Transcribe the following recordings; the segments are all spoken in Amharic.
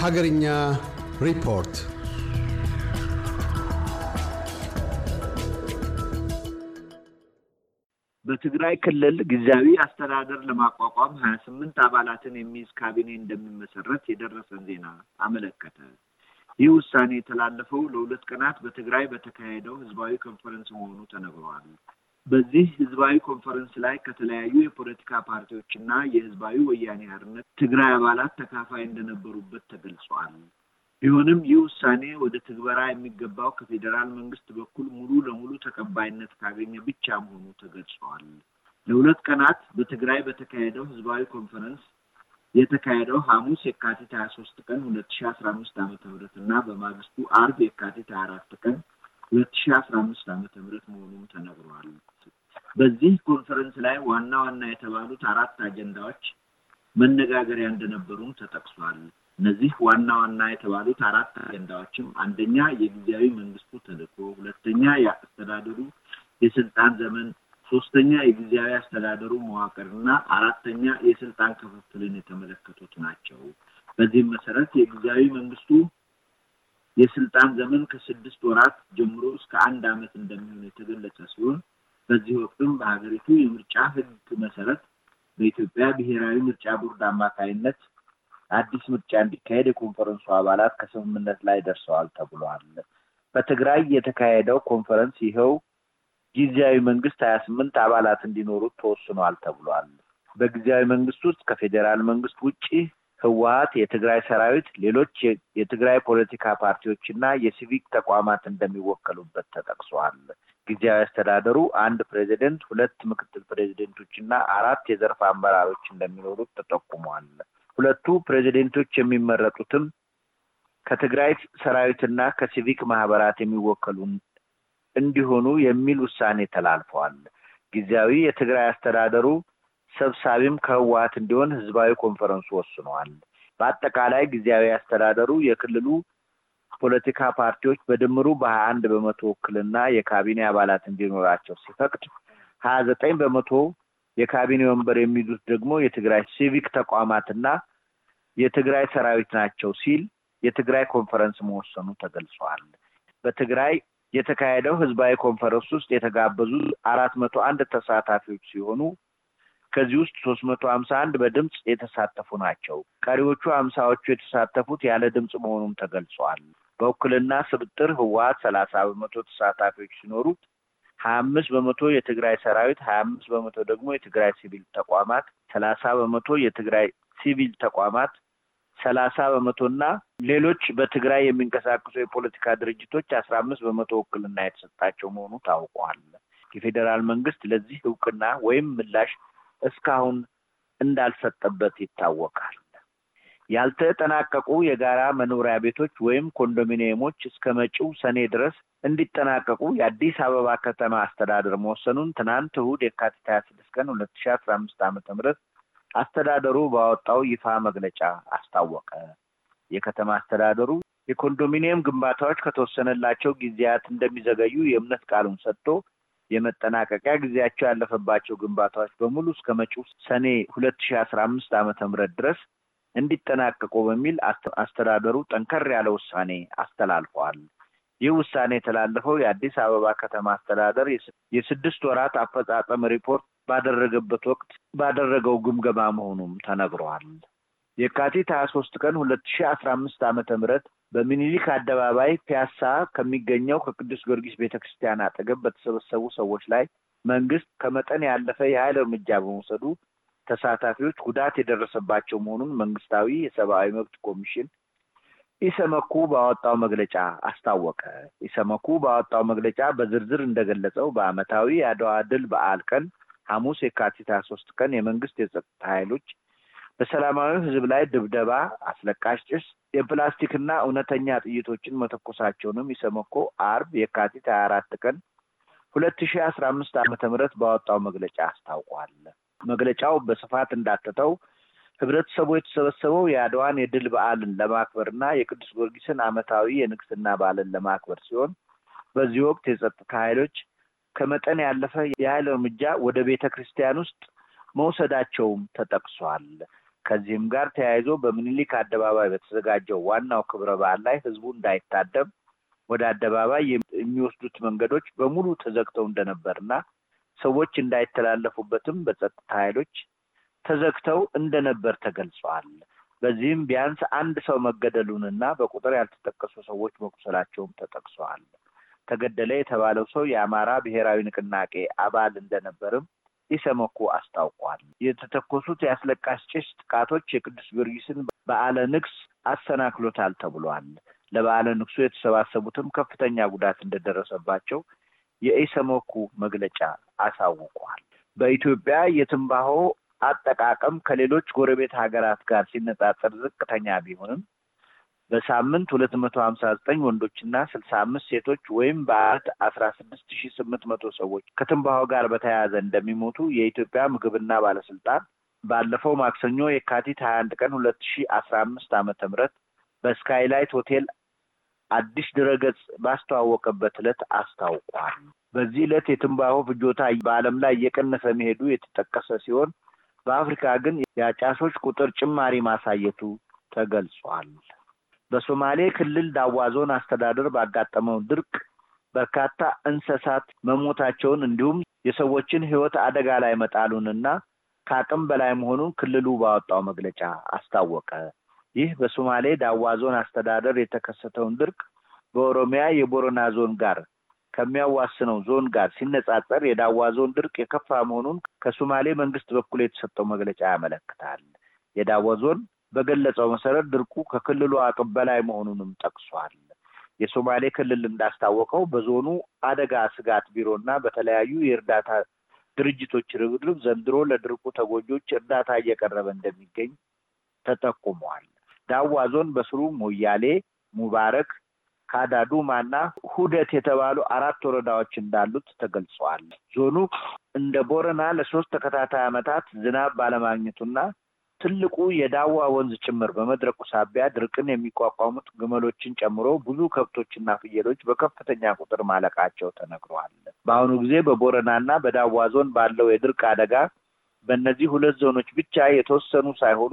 ሀገርኛ ሪፖርት በትግራይ ክልል ጊዜያዊ አስተዳደር ለማቋቋም ሀያ ስምንት አባላትን የሚይዝ ካቢኔ እንደሚመሰረት የደረሰን ዜና አመለከተ። ይህ ውሳኔ የተላለፈው ለሁለት ቀናት በትግራይ በተካሄደው ህዝባዊ ኮንፈረንስ መሆኑ ተነግረዋል። በዚህ ህዝባዊ ኮንፈረንስ ላይ ከተለያዩ የፖለቲካ ፓርቲዎችና የህዝባዊ ወያኔ ሓርነት ትግራይ አባላት ተካፋይ እንደነበሩበት ተገልጿል። ቢሆንም ይህ ውሳኔ ወደ ትግበራ የሚገባው ከፌዴራል መንግስት በኩል ሙሉ ለሙሉ ተቀባይነት ካገኘ ብቻ መሆኑ ተገልጿል። ለሁለት ቀናት በትግራይ በተካሄደው ህዝባዊ ኮንፈረንስ የተካሄደው ሐሙስ የካቲት ሀያ ሶስት ቀን ሁለት ሺ አስራ አምስት ዓመተ ምህረት እና በማግስቱ አርብ የካቲት ሀያ አራት ቀን ሁለት ሺ አስራ አምስት ዓመተ ምህረት መሆኑም ተነግሯል። በዚህ ኮንፈረንስ ላይ ዋና ዋና የተባሉት አራት አጀንዳዎች መነጋገሪያ እንደነበሩም ተጠቅሷል። እነዚህ ዋና ዋና የተባሉት አራት አጀንዳዎችም አንደኛ የጊዜያዊ መንግስቱ ተልዕኮ፣ ሁለተኛ የአስተዳደሩ የስልጣን ዘመን፣ ሶስተኛ የጊዜያዊ አስተዳደሩ መዋቅርና አራተኛ የስልጣን ክፍፍልን የተመለከቱት ናቸው። በዚህም መሰረት የጊዜያዊ መንግስቱ የስልጣን ዘመን ከስድስት ወራት ጀምሮ እስከ አንድ ዓመት እንደሚሆን የተገለጸ ሲሆን በዚህ ወቅትም በሀገሪቱ የምርጫ ህግ መሰረት በኢትዮጵያ ብሔራዊ ምርጫ ቦርድ አማካይነት አዲስ ምርጫ እንዲካሄድ የኮንፈረንሱ አባላት ከስምምነት ላይ ደርሰዋል ተብሏል። በትግራይ የተካሄደው ኮንፈረንስ ይኸው ጊዜያዊ መንግስት ሀያ ስምንት አባላት እንዲኖሩት ተወስኗል ተብሏል። በጊዜያዊ መንግስት ውስጥ ከፌዴራል መንግስት ውጭ ህወሀት፣ የትግራይ ሰራዊት፣ ሌሎች የትግራይ ፖለቲካ ፓርቲዎች እና የሲቪክ ተቋማት እንደሚወከሉበት ተጠቅሷል። ጊዜያዊ አስተዳደሩ አንድ ፕሬዚደንት፣ ሁለት ምክትል ፕሬዚደንቶች እና አራት የዘርፍ አመራሮች እንደሚኖሩት ተጠቁሟል። ሁለቱ ፕሬዚደንቶች የሚመረጡትም ከትግራይ ሰራዊትና ከሲቪክ ማህበራት የሚወከሉ እንዲሆኑ የሚል ውሳኔ ተላልፈዋል። ጊዜያዊ የትግራይ አስተዳደሩ ሰብሳቢም ከህወሀት እንዲሆን ህዝባዊ ኮንፈረንሱ ወስነዋል። በአጠቃላይ ጊዜያዊ አስተዳደሩ የክልሉ ፖለቲካ ፓርቲዎች በድምሩ በሀያ አንድ በመቶ ውክልና የካቢኔ አባላት እንዲኖራቸው ሲፈቅድ ሀያ ዘጠኝ በመቶ የካቢኔ ወንበር የሚይዙት ደግሞ የትግራይ ሲቪክ ተቋማትና የትግራይ ሰራዊት ናቸው ሲል የትግራይ ኮንፈረንስ መወሰኑ ተገልጿል። በትግራይ የተካሄደው ህዝባዊ ኮንፈረንስ ውስጥ የተጋበዙ አራት መቶ አንድ ተሳታፊዎች ሲሆኑ ከዚህ ውስጥ ሶስት መቶ ሀምሳ አንድ በድምፅ የተሳተፉ ናቸው። ቀሪዎቹ ሀምሳዎቹ የተሳተፉት ያለ ድምፅ መሆኑም ተገልጿል። በውክልና ስብጥር ህወሀት ሰላሳ በመቶ ተሳታፊዎች ሲኖሩት ሀያ አምስት በመቶ የትግራይ ሰራዊት፣ ሀያ አምስት በመቶ ደግሞ የትግራይ ሲቪል ተቋማት፣ ሰላሳ በመቶ የትግራይ ሲቪል ተቋማት፣ ሰላሳ በመቶና ሌሎች በትግራይ የሚንቀሳቀሱ የፖለቲካ ድርጅቶች አስራ አምስት በመቶ ውክልና የተሰጣቸው መሆኑ ታውቋል። የፌዴራል መንግስት ለዚህ እውቅና ወይም ምላሽ እስካሁን እንዳልሰጠበት ይታወቃል። ያልተጠናቀቁ የጋራ መኖሪያ ቤቶች ወይም ኮንዶሚኒየሞች እስከ መጪው ሰኔ ድረስ እንዲጠናቀቁ የአዲስ አበባ ከተማ አስተዳደር መወሰኑን ትናንት እሁድ የካቲት ሀያ ስድስት ቀን ሁለት ሺ አስራ አምስት ዓመተ ምህረት አስተዳደሩ ባወጣው ይፋ መግለጫ አስታወቀ። የከተማ አስተዳደሩ የኮንዶሚኒየም ግንባታዎች ከተወሰነላቸው ጊዜያት እንደሚዘገዩ የእምነት ቃሉን ሰጥቶ የመጠናቀቂያ ጊዜያቸው ያለፈባቸው ግንባታዎች በሙሉ እስከ መጪው ሰኔ ሁለት ሺ አስራ አምስት ዓመተ ምህረት ድረስ እንዲጠናቀቁ በሚል አስተዳደሩ ጠንከር ያለ ውሳኔ አስተላልፈዋል። ይህ ውሳኔ የተላለፈው የአዲስ አበባ ከተማ አስተዳደር የስድስት ወራት አፈጻጸም ሪፖርት ባደረገበት ወቅት ባደረገው ግምገማ መሆኑም ተነግሯል። የካቲት ሀያ ሶስት ቀን ሁለት ሺ አስራ አምስት ዓመተ ምህረት በሚኒሊክ አደባባይ ፒያሳ ከሚገኘው ከቅዱስ ጊዮርጊስ ቤተ ክርስቲያን አጠገብ በተሰበሰቡ ሰዎች ላይ መንግስት ከመጠን ያለፈ የኃይል እርምጃ በመውሰዱ ተሳታፊዎች ጉዳት የደረሰባቸው መሆኑን መንግስታዊ የሰብአዊ መብት ኮሚሽን ኢሰመኩ ባወጣው መግለጫ አስታወቀ። ኢሰመኩ ባወጣው መግለጫ በዝርዝር እንደገለጸው በዓመታዊ የአድዋ ድል በዓል ቀን ሐሙስ የካቲት ሶስት ቀን የመንግስት የጸጥታ ኃይሎች በሰላማዊ ህዝብ ላይ ድብደባ፣ አስለቃሽ ጭስ፣ የፕላስቲክና እውነተኛ ጥይቶችን መተኮሳቸውንም ኢሰመኮ አርብ የካቲት ሀያ አራት ቀን ሁለት ሺህ አስራ አምስት ዓመተ ምህረት ባወጣው መግለጫ አስታውቋል። መግለጫው በስፋት እንዳተተው ህብረተሰቡ የተሰበሰበው የአድዋን የድል በዓልን ለማክበር እና የቅዱስ ጊዮርጊስን ዓመታዊ የንግስና በዓልን ለማክበር ሲሆን በዚህ ወቅት የጸጥታ ኃይሎች ከመጠን ያለፈ የኃይል እርምጃ ወደ ቤተ ክርስቲያን ውስጥ መውሰዳቸውም ተጠቅሷል። ከዚህም ጋር ተያይዞ በምኒልክ አደባባይ በተዘጋጀው ዋናው ክብረ በዓል ላይ ህዝቡ እንዳይታደም ወደ አደባባይ የሚወስዱት መንገዶች በሙሉ ተዘግተው እንደነበርና ሰዎች እንዳይተላለፉበትም በጸጥታ ኃይሎች ተዘግተው እንደነበር ተገልጿል። በዚህም ቢያንስ አንድ ሰው መገደሉንና በቁጥር ያልተጠቀሱ ሰዎች መቁሰላቸውም ተጠቅሰዋል። ተገደለ የተባለው ሰው የአማራ ብሔራዊ ንቅናቄ አባል እንደነበርም ኢሰመኮ አስታውቋል። የተተኮሱት የአስለቃሽ ጭስ ጥቃቶች የቅዱስ ጊዮርጊስን በዓለ ንግስ አሰናክሎታል ተብሏል። ለበዓለ ንግሱ የተሰባሰቡትም ከፍተኛ ጉዳት እንደደረሰባቸው የኢሰመኮ መግለጫ አሳውቋል። በኢትዮጵያ የትንባሆ አጠቃቀም ከሌሎች ጎረቤት ሀገራት ጋር ሲነጻጸር ዝቅተኛ ቢሆንም በሳምንት ሁለት መቶ ሀምሳ ዘጠኝ ወንዶችና ስልሳ አምስት ሴቶች ወይም በአመት አስራ ስድስት ሺ ስምንት መቶ ሰዎች ከትንባሆ ጋር በተያያዘ እንደሚሞቱ የኢትዮጵያ ምግብና ባለስልጣን ባለፈው ማክሰኞ የካቲት ሀያ አንድ ቀን ሁለት ሺ አስራ አምስት ዓመተ ምህረት በስካይላይት ሆቴል አዲስ ድረገጽ ባስተዋወቀበት ዕለት አስታውቋል። በዚህ ዕለት የትንባሆ ፍጆታ በዓለም ላይ እየቀነሰ መሄዱ የተጠቀሰ ሲሆን በአፍሪካ ግን የአጫሾች ቁጥር ጭማሪ ማሳየቱ ተገልጿል። በሶማሌ ክልል ዳዋ ዞን አስተዳደር ባጋጠመው ድርቅ በርካታ እንስሳት መሞታቸውን እንዲሁም የሰዎችን ሕይወት አደጋ ላይ መጣሉንና ከአቅም በላይ መሆኑን ክልሉ ባወጣው መግለጫ አስታወቀ። ይህ በሶማሌ ዳዋ ዞን አስተዳደር የተከሰተውን ድርቅ በኦሮሚያ የቦረና ዞን ጋር ከሚያዋስነው ዞን ጋር ሲነጻጸር የዳዋ ዞን ድርቅ የከፋ መሆኑን ከሶማሌ መንግስት በኩል የተሰጠው መግለጫ ያመለክታል። የዳዋ ዞን በገለጸው መሰረት ድርቁ ከክልሉ አቅም በላይ መሆኑንም ጠቅሷል። የሶማሌ ክልል እንዳስታወቀው በዞኑ አደጋ ስጋት ቢሮና በተለያዩ የእርዳታ ድርጅቶች ርብርብ ዘንድሮ ለድርቁ ተጎጂዎች እርዳታ እየቀረበ እንደሚገኝ ተጠቁመዋል። ዳዋ ዞን በስሩ ሞያሌ፣ ሙባረክ፣ ካዳዱማና ሁደት የተባሉ አራት ወረዳዎች እንዳሉት ተገልጸዋል። ዞኑ እንደ ቦረና ለሶስት ተከታታይ ዓመታት ዝናብ ባለማግኘቱና ትልቁ የዳዋ ወንዝ ጭምር በመድረቁ ሳቢያ ድርቅን የሚቋቋሙት ግመሎችን ጨምሮ ብዙ ከብቶችና ፍየሎች በከፍተኛ ቁጥር ማለቃቸው ተነግረዋል። በአሁኑ ጊዜ በቦረናና በዳዋ ዞን ባለው የድርቅ አደጋ በእነዚህ ሁለት ዞኖች ብቻ የተወሰኑ ሳይሆኑ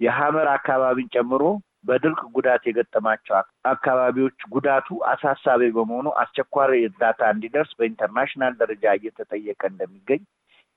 የሀመር አካባቢን ጨምሮ በድርቅ ጉዳት የገጠማቸው አካባቢዎች ጉዳቱ አሳሳቢ በመሆኑ አስቸኳሪ እርዳታ እንዲደርስ በኢንተርናሽናል ደረጃ እየተጠየቀ እንደሚገኝ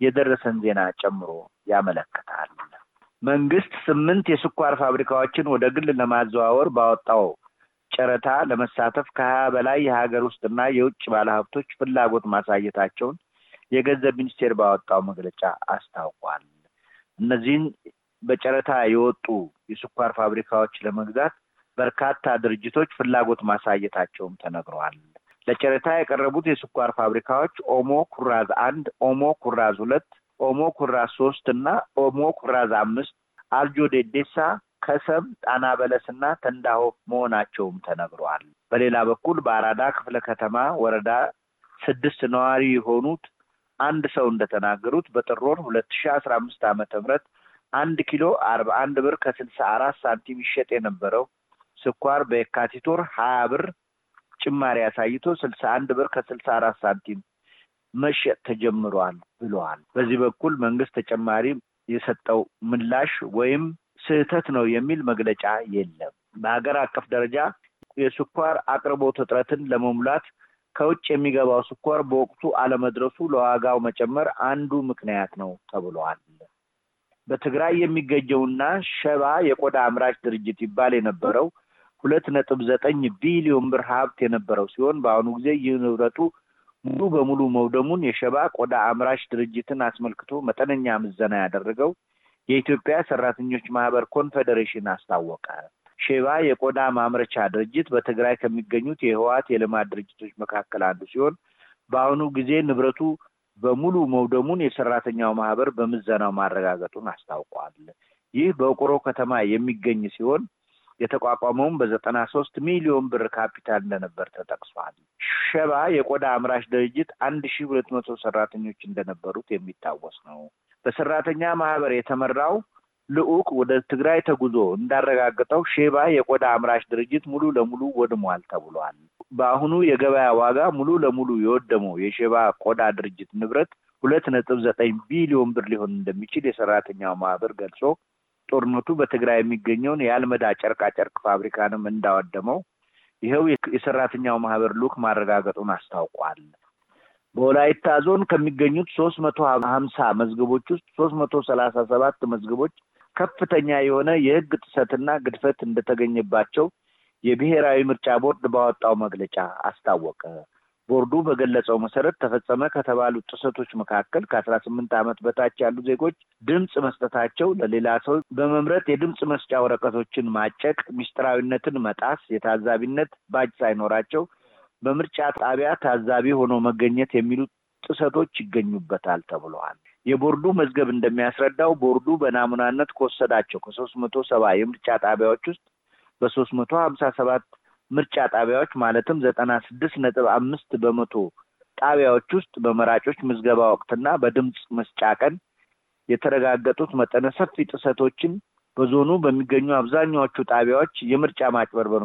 የደረሰን ዜና ጨምሮ ያመለክታል። መንግስት ስምንት የስኳር ፋብሪካዎችን ወደ ግል ለማዘዋወር ባወጣው ጨረታ ለመሳተፍ ከሀያ በላይ የሀገር ውስጥና የውጭ ባለሀብቶች ፍላጎት ማሳየታቸውን የገንዘብ ሚኒስቴር ባወጣው መግለጫ አስታውቋል። እነዚህን በጨረታ የወጡ የስኳር ፋብሪካዎች ለመግዛት በርካታ ድርጅቶች ፍላጎት ማሳየታቸውም ተነግረዋል። ለጨረታ የቀረቡት የስኳር ፋብሪካዎች ኦሞ ኩራዝ አንድ፣ ኦሞ ኩራዝ ሁለት ኦሞ ኩራዝ ሶስት እና ኦሞ ኩራዝ አምስት፣ አርጆ ዴዴሳ፣ ከሰም፣ ጣና በለስ እና ተንዳሆ መሆናቸውም ተነግረዋል። በሌላ በኩል በአራዳ ክፍለ ከተማ ወረዳ ስድስት ነዋሪ የሆኑት አንድ ሰው እንደተናገሩት በጥር ወር ሁለት ሺ አስራ አምስት ዓመተ ምህረት አንድ ኪሎ አርባ አንድ ብር ከስልሳ አራት ሳንቲም ይሸጥ የነበረው ስኳር በየካቲት ወር ሀያ ብር ጭማሪ አሳይቶ ስልሳ አንድ ብር ከስልሳ አራት ሳንቲም መሸጥ ተጀምሯል ብለዋል። በዚህ በኩል መንግስት ተጨማሪ የሰጠው ምላሽ ወይም ስህተት ነው የሚል መግለጫ የለም። በሀገር አቀፍ ደረጃ የስኳር አቅርቦት እጥረትን ለመሙላት ከውጭ የሚገባው ስኳር በወቅቱ አለመድረሱ ለዋጋው መጨመር አንዱ ምክንያት ነው ተብሏል። በትግራይ የሚገኘውና ሸባ የቆዳ አምራች ድርጅት ይባል የነበረው ሁለት ነጥብ ዘጠኝ ቢሊዮን ብር ሀብት የነበረው ሲሆን በአሁኑ ጊዜ ይህ ንብረቱ ሙሉ በሙሉ መውደሙን የሸባ ቆዳ አምራች ድርጅትን አስመልክቶ መጠነኛ ምዘና ያደረገው የኢትዮጵያ ሰራተኞች ማህበር ኮንፌዴሬሽን አስታወቀ። ሼባ የቆዳ ማምረቻ ድርጅት በትግራይ ከሚገኙት የህወሓት የልማት ድርጅቶች መካከል አንዱ ሲሆን በአሁኑ ጊዜ ንብረቱ በሙሉ መውደሙን የሰራተኛው ማህበር በምዘናው ማረጋገጡን አስታውቋል። ይህ በውቅሮ ከተማ የሚገኝ ሲሆን የተቋቋመውም በዘጠና ሶስት ሚሊዮን ብር ካፒታል እንደነበር ተጠቅሷል። ሼባ የቆዳ አምራች ድርጅት አንድ ሺ ሁለት መቶ ሰራተኞች እንደነበሩት የሚታወስ ነው። በሰራተኛ ማህበር የተመራው ልዑክ ወደ ትግራይ ተጉዞ እንዳረጋገጠው ሼባ የቆዳ አምራች ድርጅት ሙሉ ለሙሉ ወድሟል ተብሏል። በአሁኑ የገበያ ዋጋ ሙሉ ለሙሉ የወደመው የሼባ ቆዳ ድርጅት ንብረት ሁለት ነጥብ ዘጠኝ ቢሊዮን ብር ሊሆን እንደሚችል የሰራተኛው ማህበር ገልጾ ጦርነቱ በትግራይ የሚገኘውን የአልመዳ ጨርቃ ጨርቅ ፋብሪካንም እንዳወደመው ይኸው የሰራተኛው ማህበር ልዑክ ማረጋገጡን አስታውቋል። በወላይታ ዞን ከሚገኙት ሶስት መቶ ሀምሳ መዝገቦች ውስጥ ሶስት መቶ ሰላሳ ሰባት መዝገቦች ከፍተኛ የሆነ የሕግ ጥሰትና ግድፈት እንደተገኘባቸው የብሔራዊ ምርጫ ቦርድ ባወጣው መግለጫ አስታወቀ። ቦርዱ በገለጸው መሰረት ተፈጸመ ከተባሉ ጥሰቶች መካከል ከአስራ ስምንት ዓመት በታች ያሉ ዜጎች ድምፅ መስጠታቸው፣ ለሌላ ሰው በመምረጥ የድምፅ መስጫ ወረቀቶችን ማጨቅ፣ ሚስጥራዊነትን መጣስ፣ የታዛቢነት ባጅ ሳይኖራቸው በምርጫ ጣቢያ ታዛቢ ሆኖ መገኘት የሚሉ ጥሰቶች ይገኙበታል ተብለዋል። የቦርዱ መዝገብ እንደሚያስረዳው ቦርዱ በናሙናነት ከወሰዳቸው ከሶስት መቶ ሰባ የምርጫ ጣቢያዎች ውስጥ በሶስት መቶ ሀምሳ ሰባት ምርጫ ጣቢያዎች ማለትም ዘጠና ስድስት ነጥብ አምስት በመቶ ጣቢያዎች ውስጥ በመራጮች ምዝገባ ወቅትና በድምፅ መስጫ ቀን የተረጋገጡት መጠነ ሰፊ ጥሰቶችን በዞኑ በሚገኙ አብዛኛዎቹ ጣቢያዎች የምርጫ ማጭበርበር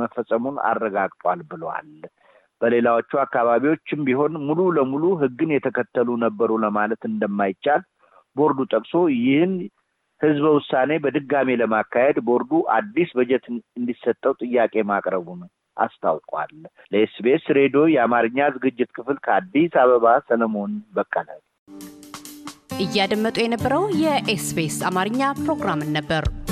መፈጸሙን አረጋግጧል ብለዋል። በሌላዎቹ አካባቢዎችም ቢሆን ሙሉ ለሙሉ ሕግን የተከተሉ ነበሩ ለማለት እንደማይቻል ቦርዱ ጠቅሶ ይህን ህዝበ ውሳኔ በድጋሜ ለማካሄድ ቦርዱ አዲስ በጀት እንዲሰጠው ጥያቄ ማቅረቡን አስታውቋል። ለኤስቢኤስ ሬዲዮ የአማርኛ ዝግጅት ክፍል ከአዲስ አበባ ሰለሞን በቀለ። እያደመጡ የነበረው የኤስቢኤስ አማርኛ ፕሮግራምን ነበር።